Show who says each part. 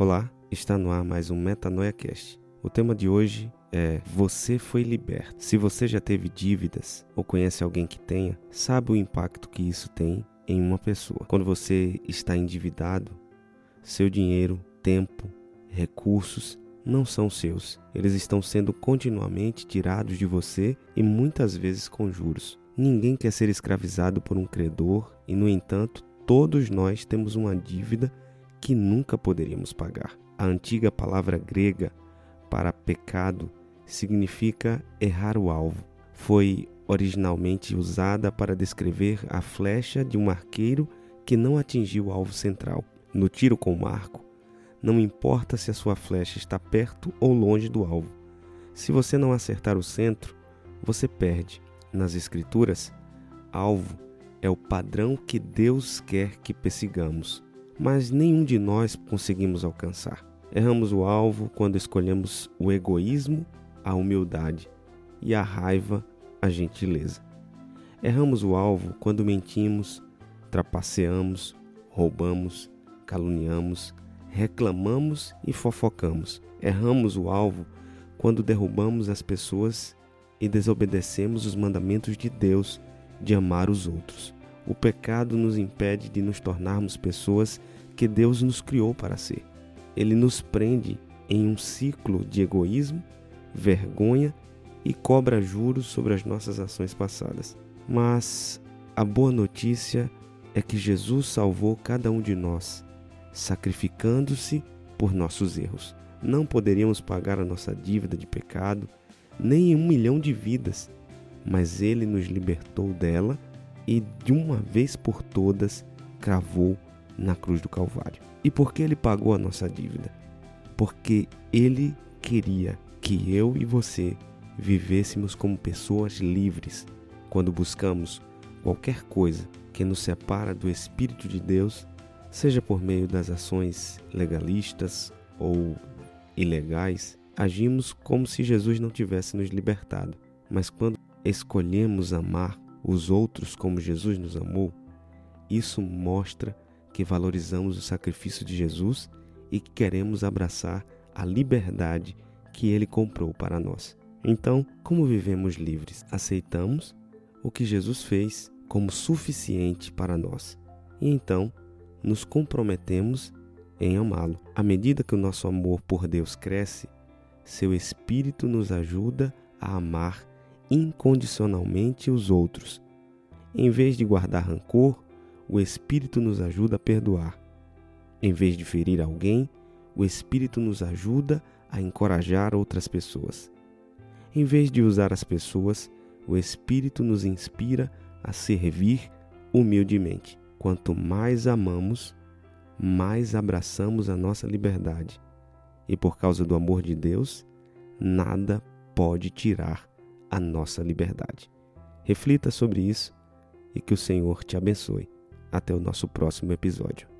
Speaker 1: Olá, está no ar mais um Metanoia Cast. O tema de hoje é Você foi liberto. Se você já teve dívidas ou conhece alguém que tenha, sabe o impacto que isso tem em uma pessoa. Quando você está endividado, seu dinheiro, tempo, recursos não são seus. Eles estão sendo continuamente tirados de você e muitas vezes com juros. Ninguém quer ser escravizado por um credor e, no entanto, todos nós temos uma dívida que nunca poderíamos pagar. A antiga palavra grega para pecado significa errar o alvo. Foi originalmente usada para descrever a flecha de um arqueiro que não atingiu o alvo central. No tiro com o arco, não importa se a sua flecha está perto ou longe do alvo. Se você não acertar o centro, você perde. Nas Escrituras, alvo é o padrão que Deus quer que persigamos mas nenhum de nós conseguimos alcançar. Erramos o alvo quando escolhemos o egoísmo, a humildade e a raiva, a gentileza. Erramos o alvo quando mentimos, trapaceamos, roubamos, caluniamos, reclamamos e fofocamos. Erramos o alvo quando derrubamos as pessoas e desobedecemos os mandamentos de Deus de amar os outros. O pecado nos impede de nos tornarmos pessoas que Deus nos criou para ser. Ele nos prende em um ciclo de egoísmo, vergonha e cobra juros sobre as nossas ações passadas. Mas a boa notícia é que Jesus salvou cada um de nós, sacrificando-se por nossos erros. Não poderíamos pagar a nossa dívida de pecado, nem um milhão de vidas, mas Ele nos libertou dela e de uma vez por todas cravou na cruz do Calvário. E por que ele pagou a nossa dívida? Porque ele queria que eu e você vivêssemos como pessoas livres. Quando buscamos qualquer coisa que nos separa do Espírito de Deus, seja por meio das ações legalistas ou ilegais, agimos como se Jesus não tivesse nos libertado. Mas quando escolhemos amar os outros como Jesus nos amou, isso mostra que valorizamos o sacrifício de Jesus e que queremos abraçar a liberdade que ele comprou para nós. Então, como vivemos livres? Aceitamos o que Jesus fez como suficiente para nós e então nos comprometemos em amá-lo. À medida que o nosso amor por Deus cresce, seu Espírito nos ajuda a amar incondicionalmente os outros. Em vez de guardar rancor, o Espírito nos ajuda a perdoar. Em vez de ferir alguém, o Espírito nos ajuda a encorajar outras pessoas. Em vez de usar as pessoas, o Espírito nos inspira a servir humildemente. Quanto mais amamos, mais abraçamos a nossa liberdade. E por causa do amor de Deus, nada pode tirar a nossa liberdade. Reflita sobre isso e que o Senhor te abençoe. Até o nosso próximo episódio.